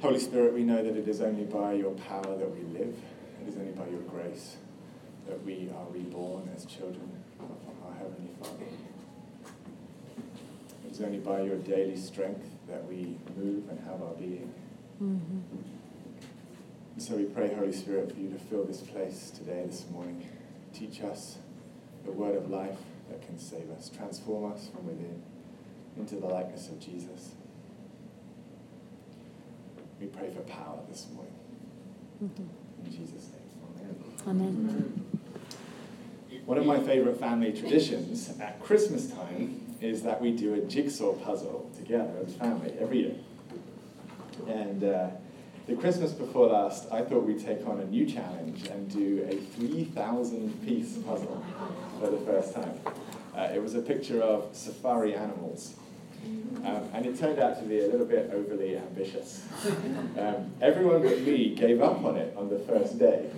Holy Spirit, we know that it is only by your power that we live. It is only by your grace that we are reborn as children of our Heavenly Father. It is only by your daily strength that we move and have our being. Mm-hmm. so we pray, Holy Spirit, for you to fill this place today, this morning. Teach us the word of life that can save us, transform us from within into the likeness of Jesus. We pray for power this morning. Mm-hmm. In Jesus' name, amen. Amen. One of my favorite family traditions at Christmas time is that we do a jigsaw puzzle together as a family every year. And uh, the Christmas before last, I thought we'd take on a new challenge and do a 3,000 piece puzzle for the first time. Uh, it was a picture of safari animals. Um, and it turned out to be a little bit overly ambitious. Um, everyone but me gave up on it on the first day.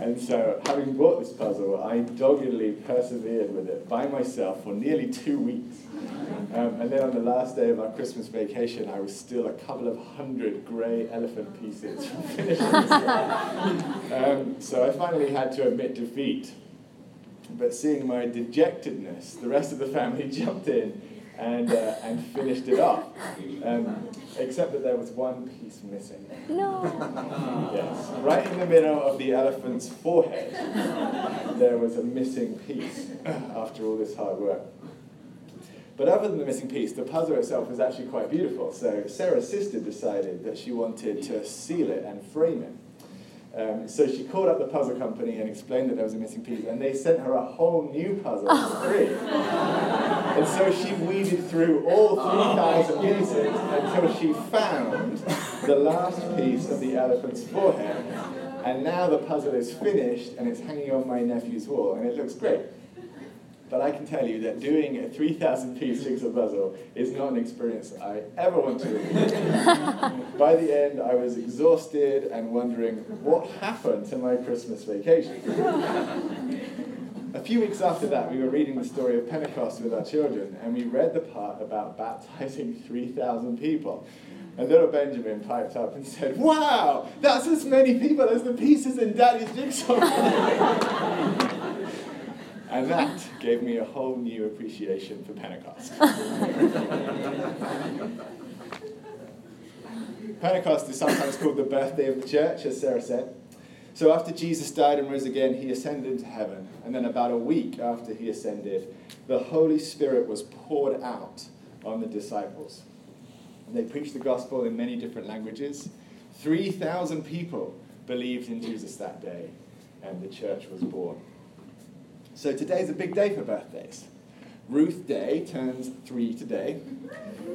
and so, having bought this puzzle, I doggedly persevered with it by myself for nearly two weeks. Um, and then on the last day of our Christmas vacation, I was still a couple of hundred grey elephant pieces from finishing um, so I finally had to admit defeat. But seeing my dejectedness, the rest of the family jumped in and, uh, and finished it off. Um, except that there was one piece missing. No. yes. Right in the middle of the elephant's forehead, there was a missing piece after all this hard work. But other than the missing piece, the puzzle itself was actually quite beautiful. So Sarah's sister decided that she wanted to seal it and frame it. Um, so she called up the puzzle company and explained that there was a missing piece, and they sent her a whole new puzzle for free. and so she weeded through all 3,000 pieces until she found the last piece of the elephant's forehead. And now the puzzle is finished and it's hanging on my nephew's wall, and it looks great. But I can tell you that doing a 3,000 piece jigsaw puzzle is not an experience I ever want to repeat. By the end, I was exhausted and wondering what happened to my Christmas vacation. a few weeks after that, we were reading the story of Pentecost with our children, and we read the part about baptizing 3,000 people. And little Benjamin piped up and said, Wow, that's as many people as the pieces in Daddy's jigsaw. And that gave me a whole new appreciation for Pentecost. Pentecost is sometimes called the birthday of the church, as Sarah said. So after Jesus died and rose again, he ascended into heaven. And then about a week after he ascended, the Holy Spirit was poured out on the disciples. And they preached the gospel in many different languages. 3,000 people believed in Jesus that day, and the church was born. So today's a big day for birthdays. Ruth Day turns three today.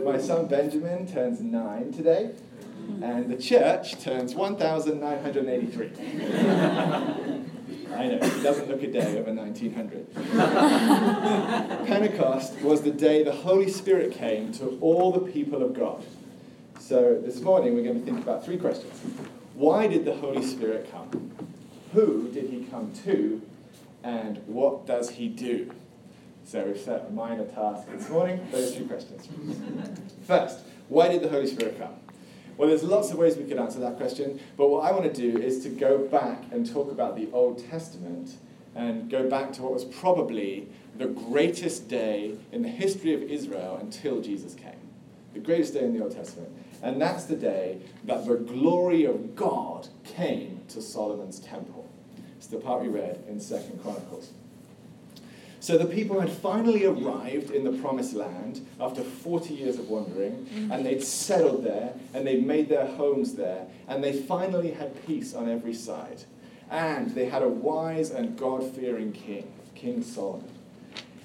My son Benjamin turns nine today. And the church turns 1,983. I know, it doesn't look a day over 1900. Pentecost was the day the Holy Spirit came to all the people of God. So this morning we're going to think about three questions. Why did the Holy Spirit come? Who did he come to? And what does he do? So we've set a minor task this morning, those two questions. First, why did the Holy Spirit come? Well, there's lots of ways we could answer that question, but what I want to do is to go back and talk about the Old Testament and go back to what was probably the greatest day in the history of Israel until Jesus came. The greatest day in the Old Testament. And that's the day that the glory of God came to Solomon's temple. It's the part we read in Second Chronicles. So the people had finally arrived in the promised land after 40 years of wandering, mm-hmm. and they'd settled there, and they'd made their homes there, and they finally had peace on every side. And they had a wise and God fearing king, King Solomon.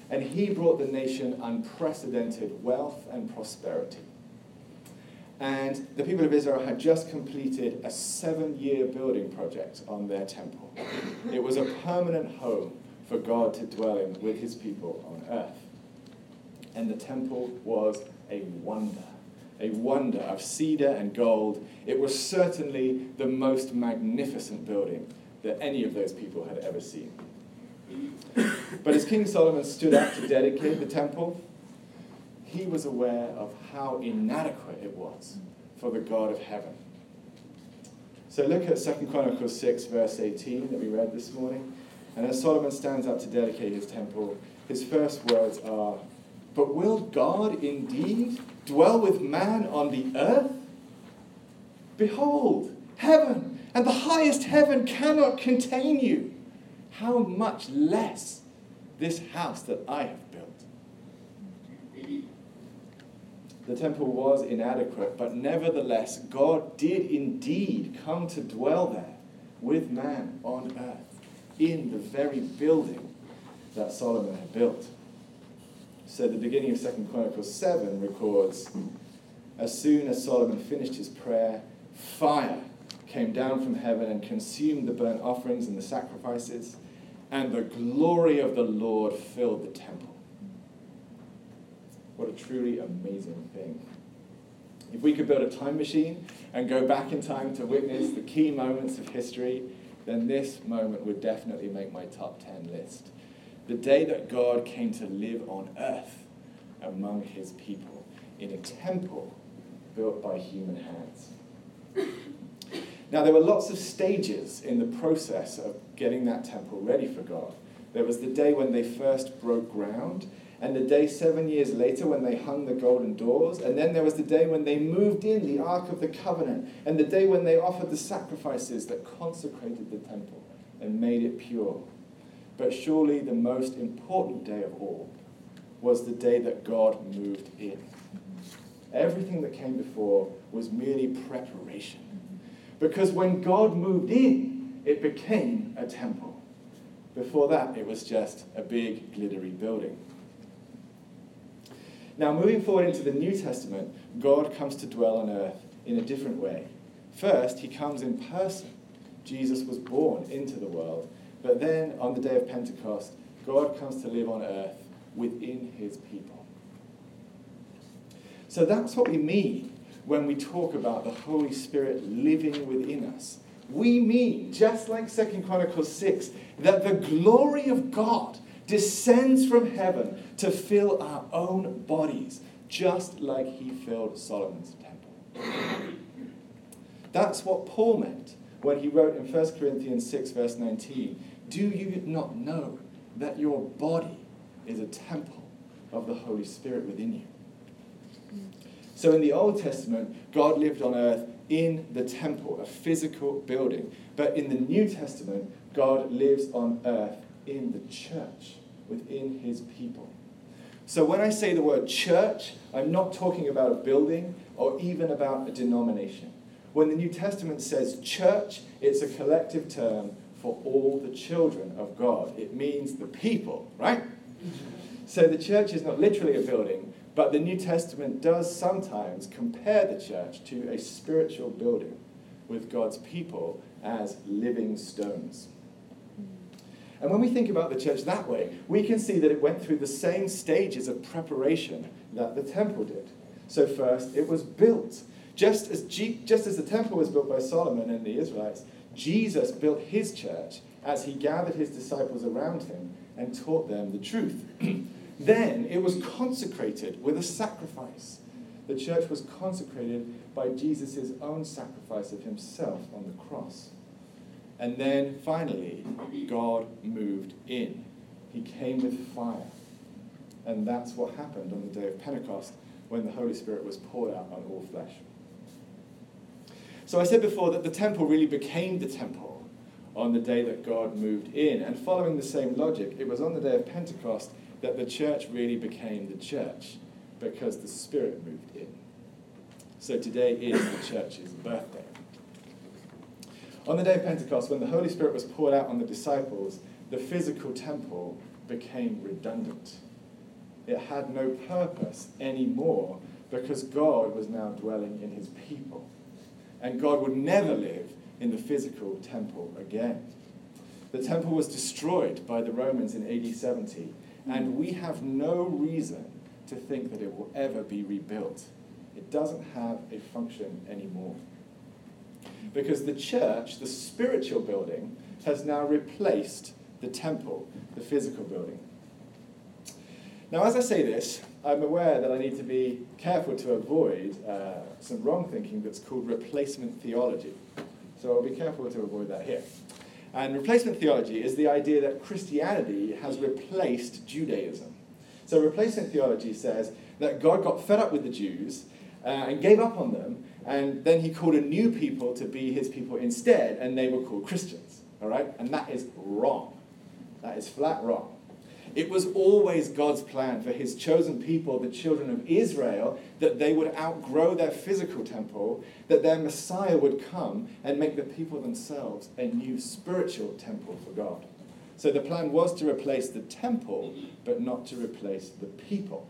And he brought the nation unprecedented wealth and prosperity. And the people of Israel had just completed a seven year building project on their temple. It was a permanent home for God to dwell in with his people on earth. And the temple was a wonder, a wonder of cedar and gold. It was certainly the most magnificent building that any of those people had ever seen. But as King Solomon stood up to dedicate the temple, he was aware of how inadequate it was for the God of heaven. So look at 2 Chronicles 6, verse 18 that we read this morning. And as Solomon stands up to dedicate his temple, his first words are, But will God indeed dwell with man on the earth? Behold, heaven and the highest heaven cannot contain you. How much less this house that I have built? The temple was inadequate, but nevertheless, God did indeed come to dwell there with man on earth, in the very building that Solomon had built. So the beginning of 2 Chronicles 7 records As soon as Solomon finished his prayer, fire came down from heaven and consumed the burnt offerings and the sacrifices, and the glory of the Lord filled the temple. What a truly amazing thing. If we could build a time machine and go back in time to witness the key moments of history, then this moment would definitely make my top 10 list. The day that God came to live on earth among his people in a temple built by human hands. Now, there were lots of stages in the process of getting that temple ready for God. There was the day when they first broke ground, and the day seven years later when they hung the golden doors, and then there was the day when they moved in the Ark of the Covenant, and the day when they offered the sacrifices that consecrated the temple and made it pure. But surely the most important day of all was the day that God moved in. Everything that came before was merely preparation. Because when God moved in, it became a temple. Before that, it was just a big, glittery building. Now, moving forward into the New Testament, God comes to dwell on earth in a different way. First, he comes in person. Jesus was born into the world. But then, on the day of Pentecost, God comes to live on earth within his people. So that's what we mean when we talk about the Holy Spirit living within us. We mean, just like Second Chronicles 6, that the glory of God descends from heaven to fill our own bodies, just like he filled Solomon's temple. That's what Paul meant when he wrote in 1 Corinthians 6, verse 19 Do you not know that your body is a temple of the Holy Spirit within you? So in the Old Testament, God lived on earth in the temple, a physical building. But in the New Testament, God lives on earth in the church, within his people. So when I say the word church, I'm not talking about a building or even about a denomination. When the New Testament says church, it's a collective term for all the children of God. It means the people, right? So the church is not literally a building, but the New Testament does sometimes compare the church to a spiritual building with God's people as living stones. And when we think about the church that way, we can see that it went through the same stages of preparation that the temple did. So, first, it was built. Just as, G- just as the temple was built by Solomon and the Israelites, Jesus built his church as he gathered his disciples around him and taught them the truth. Then it was consecrated with a sacrifice. The church was consecrated by Jesus' own sacrifice of himself on the cross. And then finally, God moved in. He came with fire. And that's what happened on the day of Pentecost when the Holy Spirit was poured out on all flesh. So I said before that the temple really became the temple on the day that God moved in. And following the same logic, it was on the day of Pentecost that the church really became the church because the Spirit moved in. So today is the church's birthday. On the day of Pentecost, when the Holy Spirit was poured out on the disciples, the physical temple became redundant. It had no purpose anymore because God was now dwelling in his people. And God would never live in the physical temple again. The temple was destroyed by the Romans in AD 70 and we have no reason to think that it will ever be rebuilt. It doesn't have a function anymore. Because the church, the spiritual building, has now replaced the temple, the physical building. Now, as I say this, I'm aware that I need to be careful to avoid uh, some wrong thinking that's called replacement theology. So I'll be careful to avoid that here. And replacement theology is the idea that Christianity has replaced Judaism. So replacement theology says that God got fed up with the Jews uh, and gave up on them, and then he called a new people to be his people instead, and they were called Christians. All right? And that is wrong. That is flat wrong. It was always God's plan for his chosen people, the children of Israel, that they would outgrow their physical temple, that their Messiah would come and make the people themselves a new spiritual temple for God. So the plan was to replace the temple, but not to replace the people.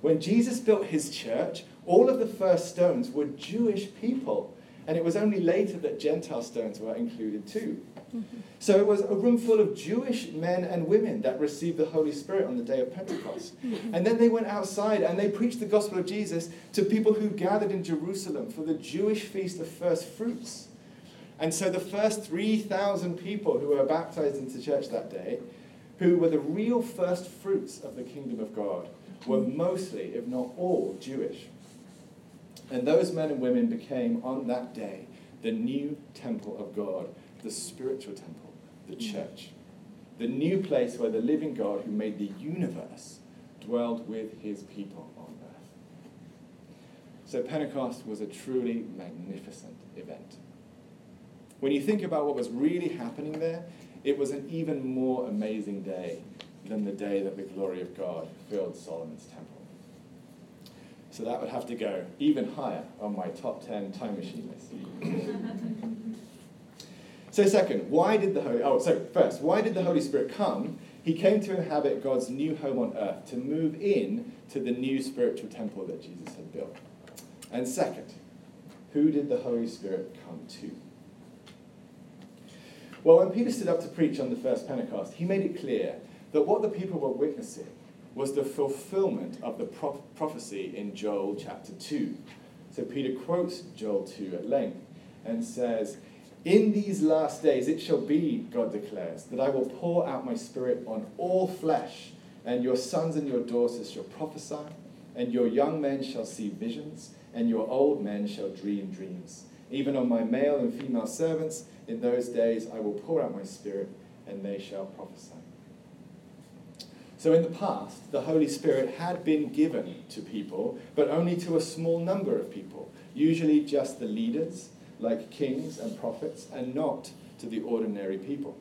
When Jesus built his church, all of the first stones were Jewish people, and it was only later that Gentile stones were included too. So it was a room full of Jewish men and women that received the Holy Spirit on the day of Pentecost. And then they went outside and they preached the gospel of Jesus to people who gathered in Jerusalem for the Jewish feast of first fruits. And so the first 3,000 people who were baptized into church that day, who were the real first fruits of the kingdom of God, were mostly, if not all, Jewish. And those men and women became, on that day, the new temple of God the spiritual temple, the mm. church, the new place where the living God who made the universe dwelled with his people on earth. So Pentecost was a truly magnificent event. When you think about what was really happening there, it was an even more amazing day than the day that the glory of God filled Solomon's temple. So that would have to go even higher on my top 10 time machine list. So, second, why did the Holy Oh, so first, why did the Holy Spirit come? He came to inhabit God's new home on earth, to move in to the new spiritual temple that Jesus had built. And second, who did the Holy Spirit come to? Well, when Peter stood up to preach on the first Pentecost, he made it clear that what the people were witnessing was the fulfillment of the pro- prophecy in Joel chapter 2. So Peter quotes Joel 2 at length and says, in these last days it shall be, God declares, that I will pour out my spirit on all flesh, and your sons and your daughters shall prophesy, and your young men shall see visions, and your old men shall dream dreams. Even on my male and female servants, in those days I will pour out my spirit, and they shall prophesy. So in the past, the Holy Spirit had been given to people, but only to a small number of people, usually just the leaders like kings and prophets, and not to the ordinary people.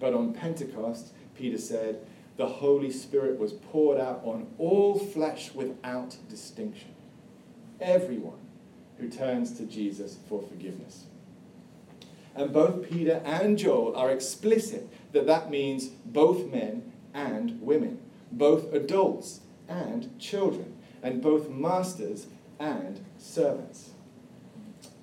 But on Pentecost, Peter said, the Holy Spirit was poured out on all flesh without distinction. Everyone who turns to Jesus for forgiveness. And both Peter and Joel are explicit that that means both men and women, both adults and children, and both masters and servants.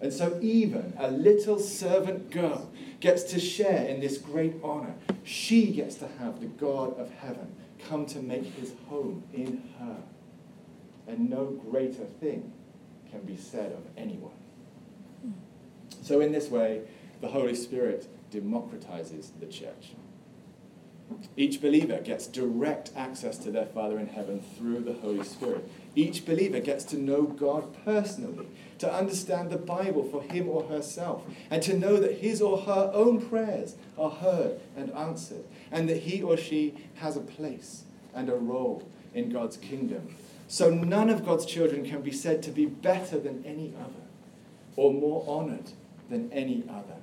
And so, even a little servant girl gets to share in this great honor. She gets to have the God of heaven come to make his home in her. And no greater thing can be said of anyone. So, in this way, the Holy Spirit democratizes the church. Each believer gets direct access to their Father in heaven through the Holy Spirit. Each believer gets to know God personally, to understand the Bible for him or herself, and to know that his or her own prayers are heard and answered, and that he or she has a place and a role in God's kingdom. So none of God's children can be said to be better than any other or more honored than any other.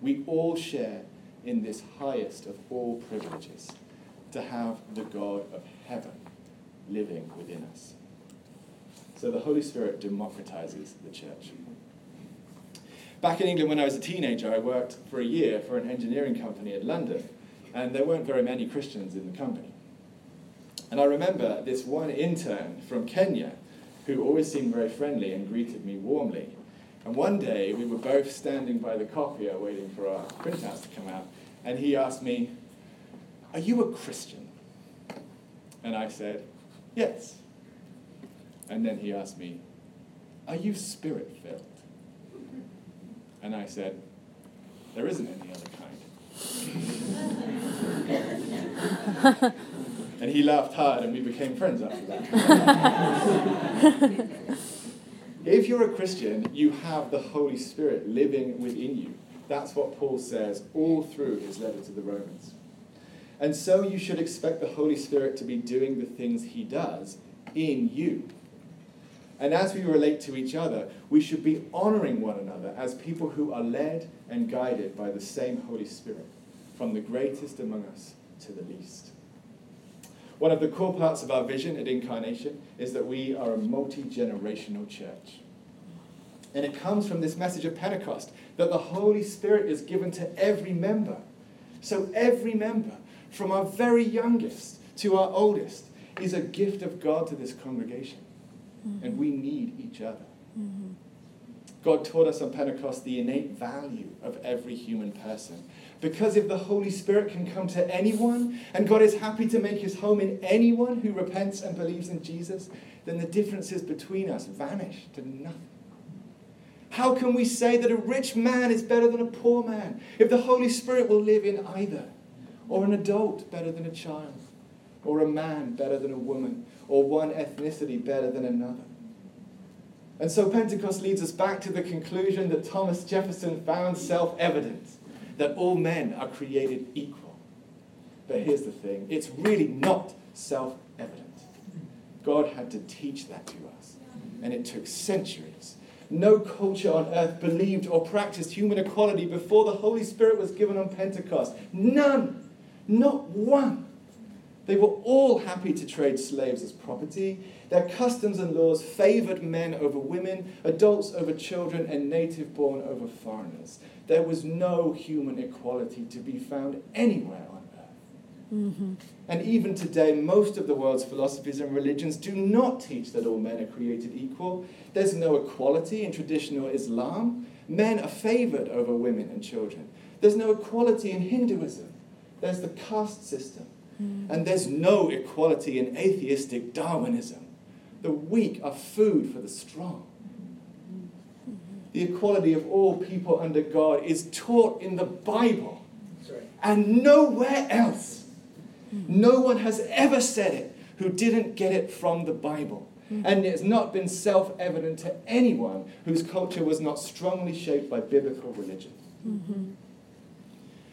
We all share in this highest of all privileges to have the God of heaven living within us. So the Holy Spirit democratizes the church. Back in England, when I was a teenager, I worked for a year for an engineering company in London, and there weren't very many Christians in the company. And I remember this one intern from Kenya who always seemed very friendly and greeted me warmly. And one day we were both standing by the copier waiting for our printouts to come out, and he asked me, Are you a Christian? And I said, Yes. And then he asked me, Are you spirit filled? And I said, There isn't any other kind. And he laughed hard, and we became friends after that. if you're a Christian, you have the Holy Spirit living within you. That's what Paul says all through his letter to the Romans. And so you should expect the Holy Spirit to be doing the things he does in you. And as we relate to each other, we should be honoring one another as people who are led and guided by the same Holy Spirit, from the greatest among us to the least. One of the core parts of our vision at Incarnation is that we are a multi generational church. And it comes from this message of Pentecost that the Holy Spirit is given to every member. So every member, from our very youngest to our oldest, is a gift of God to this congregation. Mm-hmm. And we need each other. Mm-hmm. God taught us on Pentecost the innate value of every human person. Because if the Holy Spirit can come to anyone, and God is happy to make his home in anyone who repents and believes in Jesus, then the differences between us vanish to nothing. How can we say that a rich man is better than a poor man if the Holy Spirit will live in either? Or an adult better than a child? Or a man better than a woman? Or one ethnicity better than another? And so Pentecost leads us back to the conclusion that Thomas Jefferson found self evident that all men are created equal. But here's the thing it's really not self evident. God had to teach that to us, and it took centuries. No culture on earth believed or practiced human equality before the Holy Spirit was given on Pentecost. None, not one. They were all happy to trade slaves as property. Their customs and laws favored men over women, adults over children, and native born over foreigners. There was no human equality to be found anywhere on earth. Mm-hmm. And even today, most of the world's philosophies and religions do not teach that all men are created equal. There's no equality in traditional Islam. Men are favored over women and children. There's no equality in Hinduism. There's the caste system. Mm. And there's no equality in atheistic Darwinism. The weak are food for the strong. The equality of all people under God is taught in the Bible and nowhere else. No one has ever said it who didn't get it from the Bible. Mm. And it has not been self evident to anyone whose culture was not strongly shaped by biblical religion. Mm-hmm.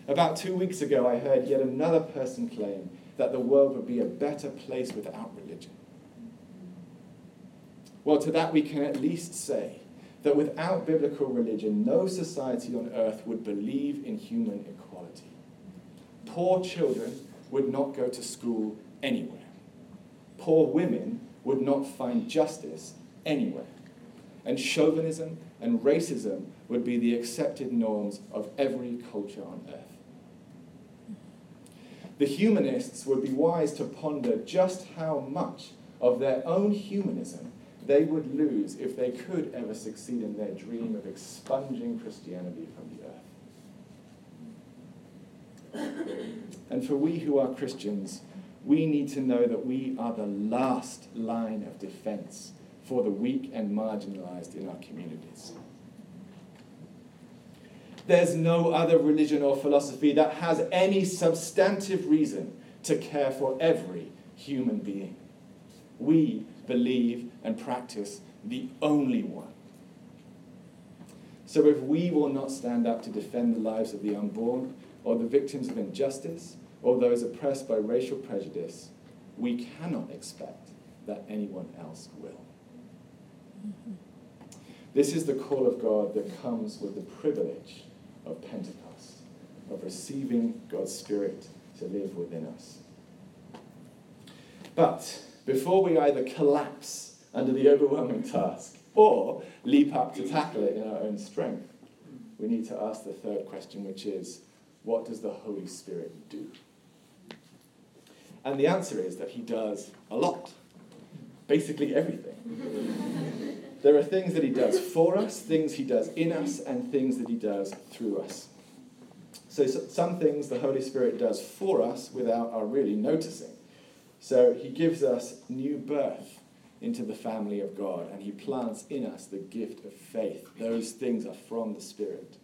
About two weeks ago, I heard yet another person claim that the world would be a better place without religion. Well, to that we can at least say that without biblical religion, no society on earth would believe in human equality. Poor children would not go to school anywhere. Poor women would not find justice anywhere. And chauvinism and racism would be the accepted norms of every culture on earth the humanists would be wise to ponder just how much of their own humanism they would lose if they could ever succeed in their dream of expunging Christianity from the earth. And for we who are Christians, we need to know that we are the last line of defense for the weak and marginalized in our communities. There's no other religion or philosophy that has any substantive reason to care for every human being. We believe and practice the only one. So if we will not stand up to defend the lives of the unborn, or the victims of injustice, or those oppressed by racial prejudice, we cannot expect that anyone else will. Mm-hmm. This is the call of God that comes with the privilege of Pentecost, of receiving God's Spirit to live within us. But before we either collapse under the overwhelming task or leap up to tackle it in our own strength, we need to ask the third question, which is what does the Holy Spirit do? And the answer is that he does a lot, basically everything. There are things that he does for us, things he does in us, and things that he does through us. So, some things the Holy Spirit does for us without our really noticing. So he gives us new birth into the family of God, and he plants in us the gift of faith. Those things are from the Spirit.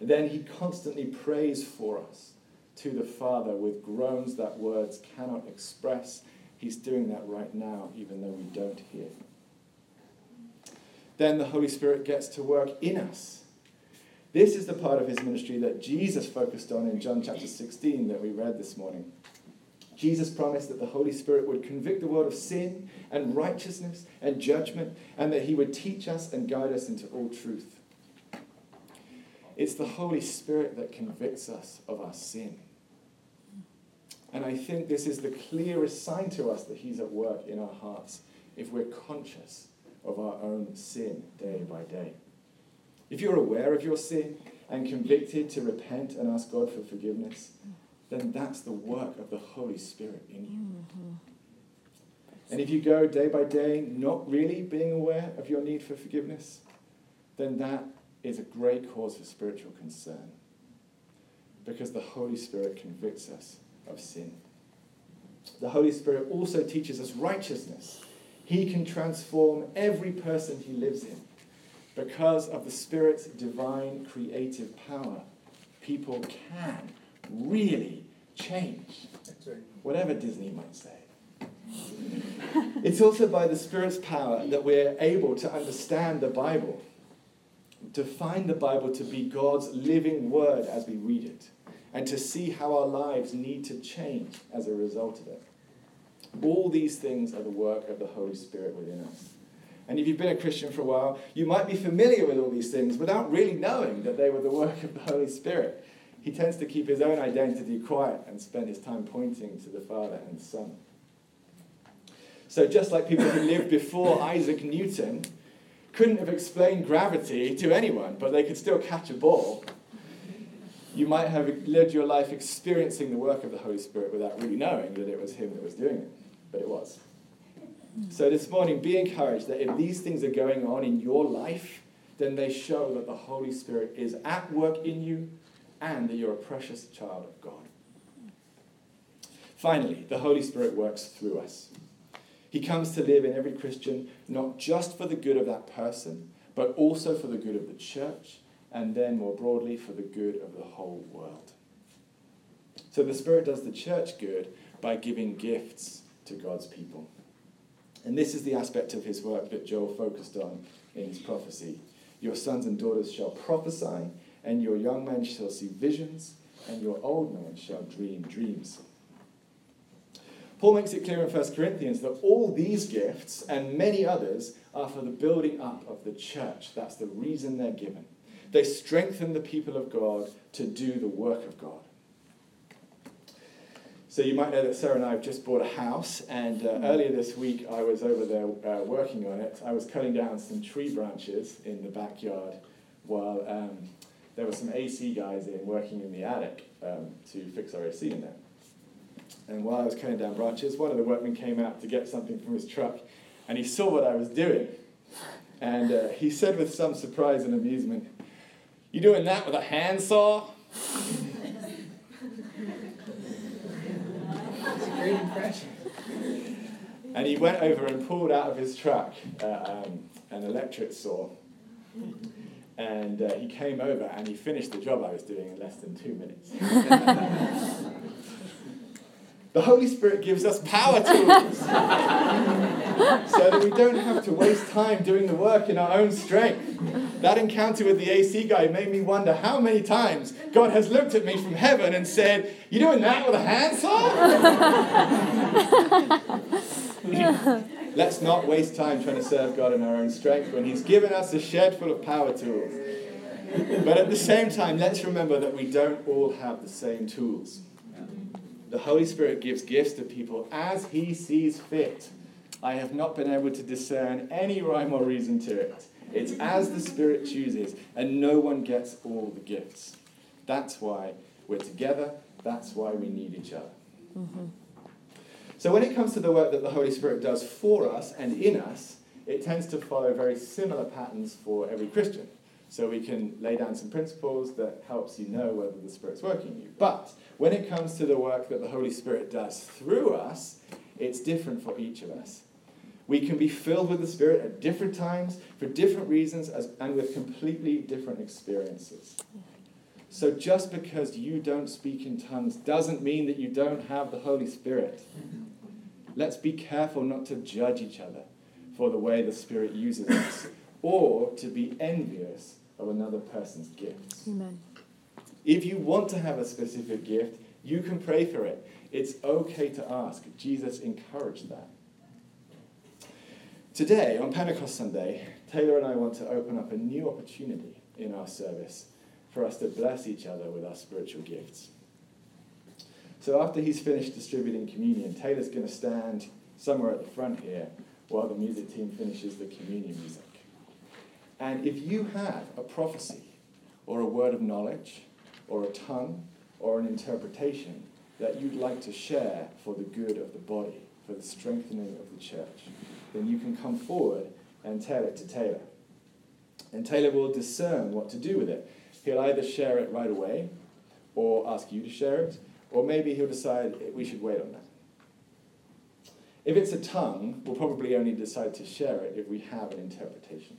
And then he constantly prays for us to the Father with groans that words cannot express. He's doing that right now, even though we don't hear. Then the Holy Spirit gets to work in us. This is the part of his ministry that Jesus focused on in John chapter 16 that we read this morning. Jesus promised that the Holy Spirit would convict the world of sin and righteousness and judgment, and that he would teach us and guide us into all truth. It's the Holy Spirit that convicts us of our sin. And I think this is the clearest sign to us that He's at work in our hearts if we're conscious of our own sin day by day. If you're aware of your sin and convicted to repent and ask God for forgiveness, then that's the work of the Holy Spirit in you. Mm-hmm. And if you go day by day not really being aware of your need for forgiveness, then that is a great cause for spiritual concern. Because the Holy Spirit convicts us of sin. The Holy Spirit also teaches us righteousness. He can transform every person he lives in. Because of the Spirit's divine creative power, people can really change. Whatever Disney might say. it's also by the Spirit's power that we're able to understand the Bible, to find the Bible to be God's living word as we read it and to see how our lives need to change as a result of it. All these things are the work of the Holy Spirit within us. And if you've been a Christian for a while, you might be familiar with all these things without really knowing that they were the work of the Holy Spirit. He tends to keep his own identity quiet and spend his time pointing to the Father and the Son. So, just like people who lived before Isaac Newton couldn't have explained gravity to anyone, but they could still catch a ball, you might have lived your life experiencing the work of the Holy Spirit without really knowing that it was Him that was doing it, but it was. So this morning, be encouraged that if these things are going on in your life, then they show that the Holy Spirit is at work in you and that you're a precious child of God. Finally, the Holy Spirit works through us. He comes to live in every Christian, not just for the good of that person, but also for the good of the church and then more broadly for the good of the whole world. So the Spirit does the church good by giving gifts to God's people. And this is the aspect of his work that Joel focused on in his prophecy. Your sons and daughters shall prophesy, and your young men shall see visions, and your old men shall dream dreams. Paul makes it clear in 1 Corinthians that all these gifts and many others are for the building up of the church. That's the reason they're given. They strengthen the people of God to do the work of God. So you might know that Sarah and I have just bought a house, and uh, earlier this week I was over there uh, working on it. I was cutting down some tree branches in the backyard while um, there were some AC guys in working in the attic um, to fix our AC in there. And while I was cutting down branches, one of the workmen came out to get something from his truck, and he saw what I was doing. And uh, he said with some surprise and amusement, you doing that with a handsaw? Great impression. And he went over and pulled out of his truck uh, um, an electric saw. And uh, he came over and he finished the job I was doing in less than two minutes. The Holy Spirit gives us power tools so that we don't have to waste time doing the work in our own strength. That encounter with the AC guy made me wonder how many times God has looked at me from heaven and said, You doing that with a handsaw? Let's not waste time trying to serve God in our own strength when He's given us a shed full of power tools. But at the same time, let's remember that we don't all have the same tools. The Holy Spirit gives gifts to people as He sees fit. I have not been able to discern any rhyme or reason to it. It's as the Spirit chooses, and no one gets all the gifts. That's why we're together. That's why we need each other. Mm-hmm. So, when it comes to the work that the Holy Spirit does for us and in us, it tends to follow very similar patterns for every Christian. So we can lay down some principles that helps you know whether the Spirit's working in you. But when it comes to the work that the Holy Spirit does through us, it's different for each of us. We can be filled with the Spirit at different times, for different reasons, as, and with completely different experiences. So just because you don't speak in tongues doesn't mean that you don't have the Holy Spirit. Let's be careful not to judge each other for the way the Spirit uses us or to be envious of another person's gifts. Amen. If you want to have a specific gift, you can pray for it. It's okay to ask. Jesus encouraged that. Today, on Pentecost Sunday, Taylor and I want to open up a new opportunity in our service for us to bless each other with our spiritual gifts. So after he's finished distributing communion, Taylor's going to stand somewhere at the front here while the music team finishes the communion music. And if you have a prophecy or a word of knowledge or a tongue or an interpretation that you'd like to share for the good of the body, for the strengthening of the church, then you can come forward and tell it to Taylor. And Taylor will discern what to do with it. He'll either share it right away or ask you to share it, or maybe he'll decide we should wait on that. If it's a tongue, we'll probably only decide to share it if we have an interpretation.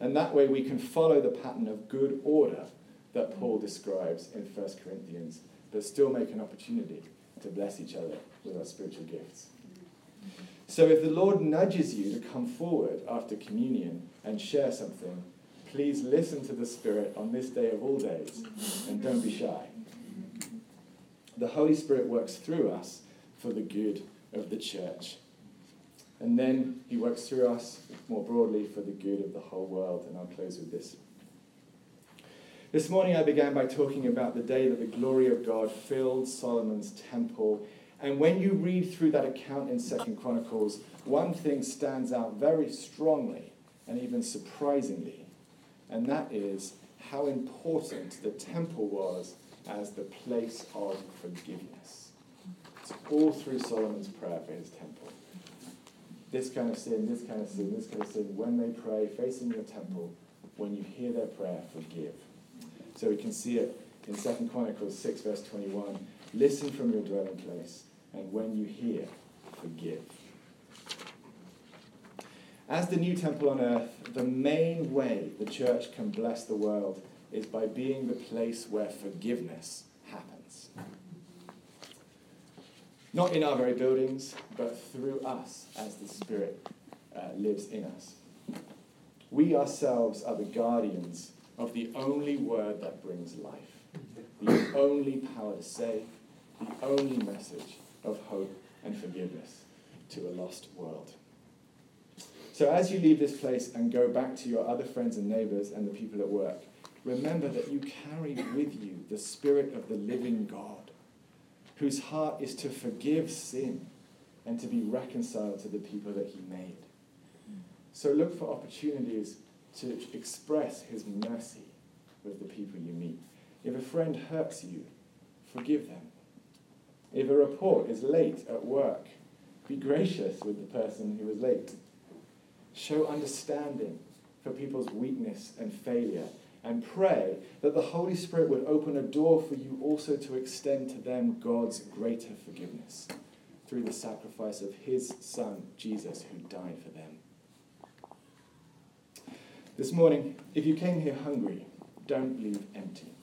And that way we can follow the pattern of good order that Paul describes in 1 Corinthians, but still make an opportunity to bless each other with our spiritual gifts. So if the Lord nudges you to come forward after communion and share something, please listen to the Spirit on this day of all days and don't be shy. The Holy Spirit works through us for the good of the church. And then he works through us more broadly for the good of the whole world. And I'll close with this. This morning I began by talking about the day that the glory of God filled Solomon's temple. And when you read through that account in Second Chronicles, one thing stands out very strongly and even surprisingly and that is how important the temple was as the place of forgiveness. It's all through Solomon's prayer for his temple. This kind of sin, this kind of sin, this kind of sin, when they pray facing your temple, when you hear their prayer, forgive. So we can see it in 2 Chronicles 6, verse 21. Listen from your dwelling place, and when you hear, forgive. As the new temple on earth, the main way the church can bless the world is by being the place where forgiveness happens. Not in our very buildings, but through us as the Spirit uh, lives in us. We ourselves are the guardians of the only word that brings life, the only power to save, the only message of hope and forgiveness to a lost world. So as you leave this place and go back to your other friends and neighbors and the people at work, remember that you carry with you the Spirit of the living God, whose heart is to forgive sin and to be reconciled to the people that he made. So look for opportunities to express his mercy with the people you meet. If a friend hurts you, forgive them. If a report is late at work, be gracious with the person who was late. Show understanding for people's weakness and failure. And pray that the Holy Spirit would open a door for you also to extend to them God's greater forgiveness through the sacrifice of His Son, Jesus, who died for them. This morning, if you came here hungry, don't leave empty.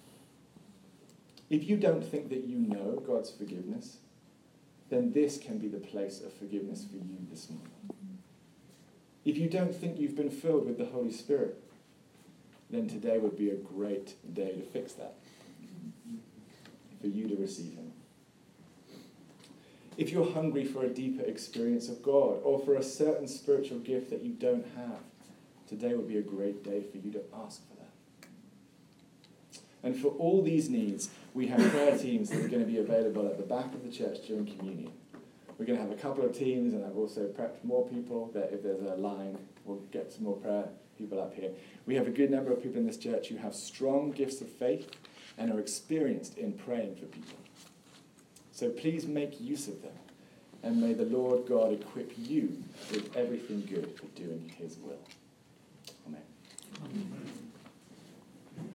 If you don't think that you know God's forgiveness, then this can be the place of forgiveness for you this morning. If you don't think you've been filled with the Holy Spirit, then today would be a great day to fix that, for you to receive Him. If you're hungry for a deeper experience of God or for a certain spiritual gift that you don't have, today would be a great day for you to ask for that. And for all these needs, we have prayer teams that are going to be available at the back of the church during communion. We're going to have a couple of teams, and I've also prepped more people that if there's a line, we'll get some more prayer people up here. We have a good number of people in this church who have strong gifts of faith and are experienced in praying for people. So please make use of them, and may the Lord God equip you with everything good for doing His will. Amen. Amen.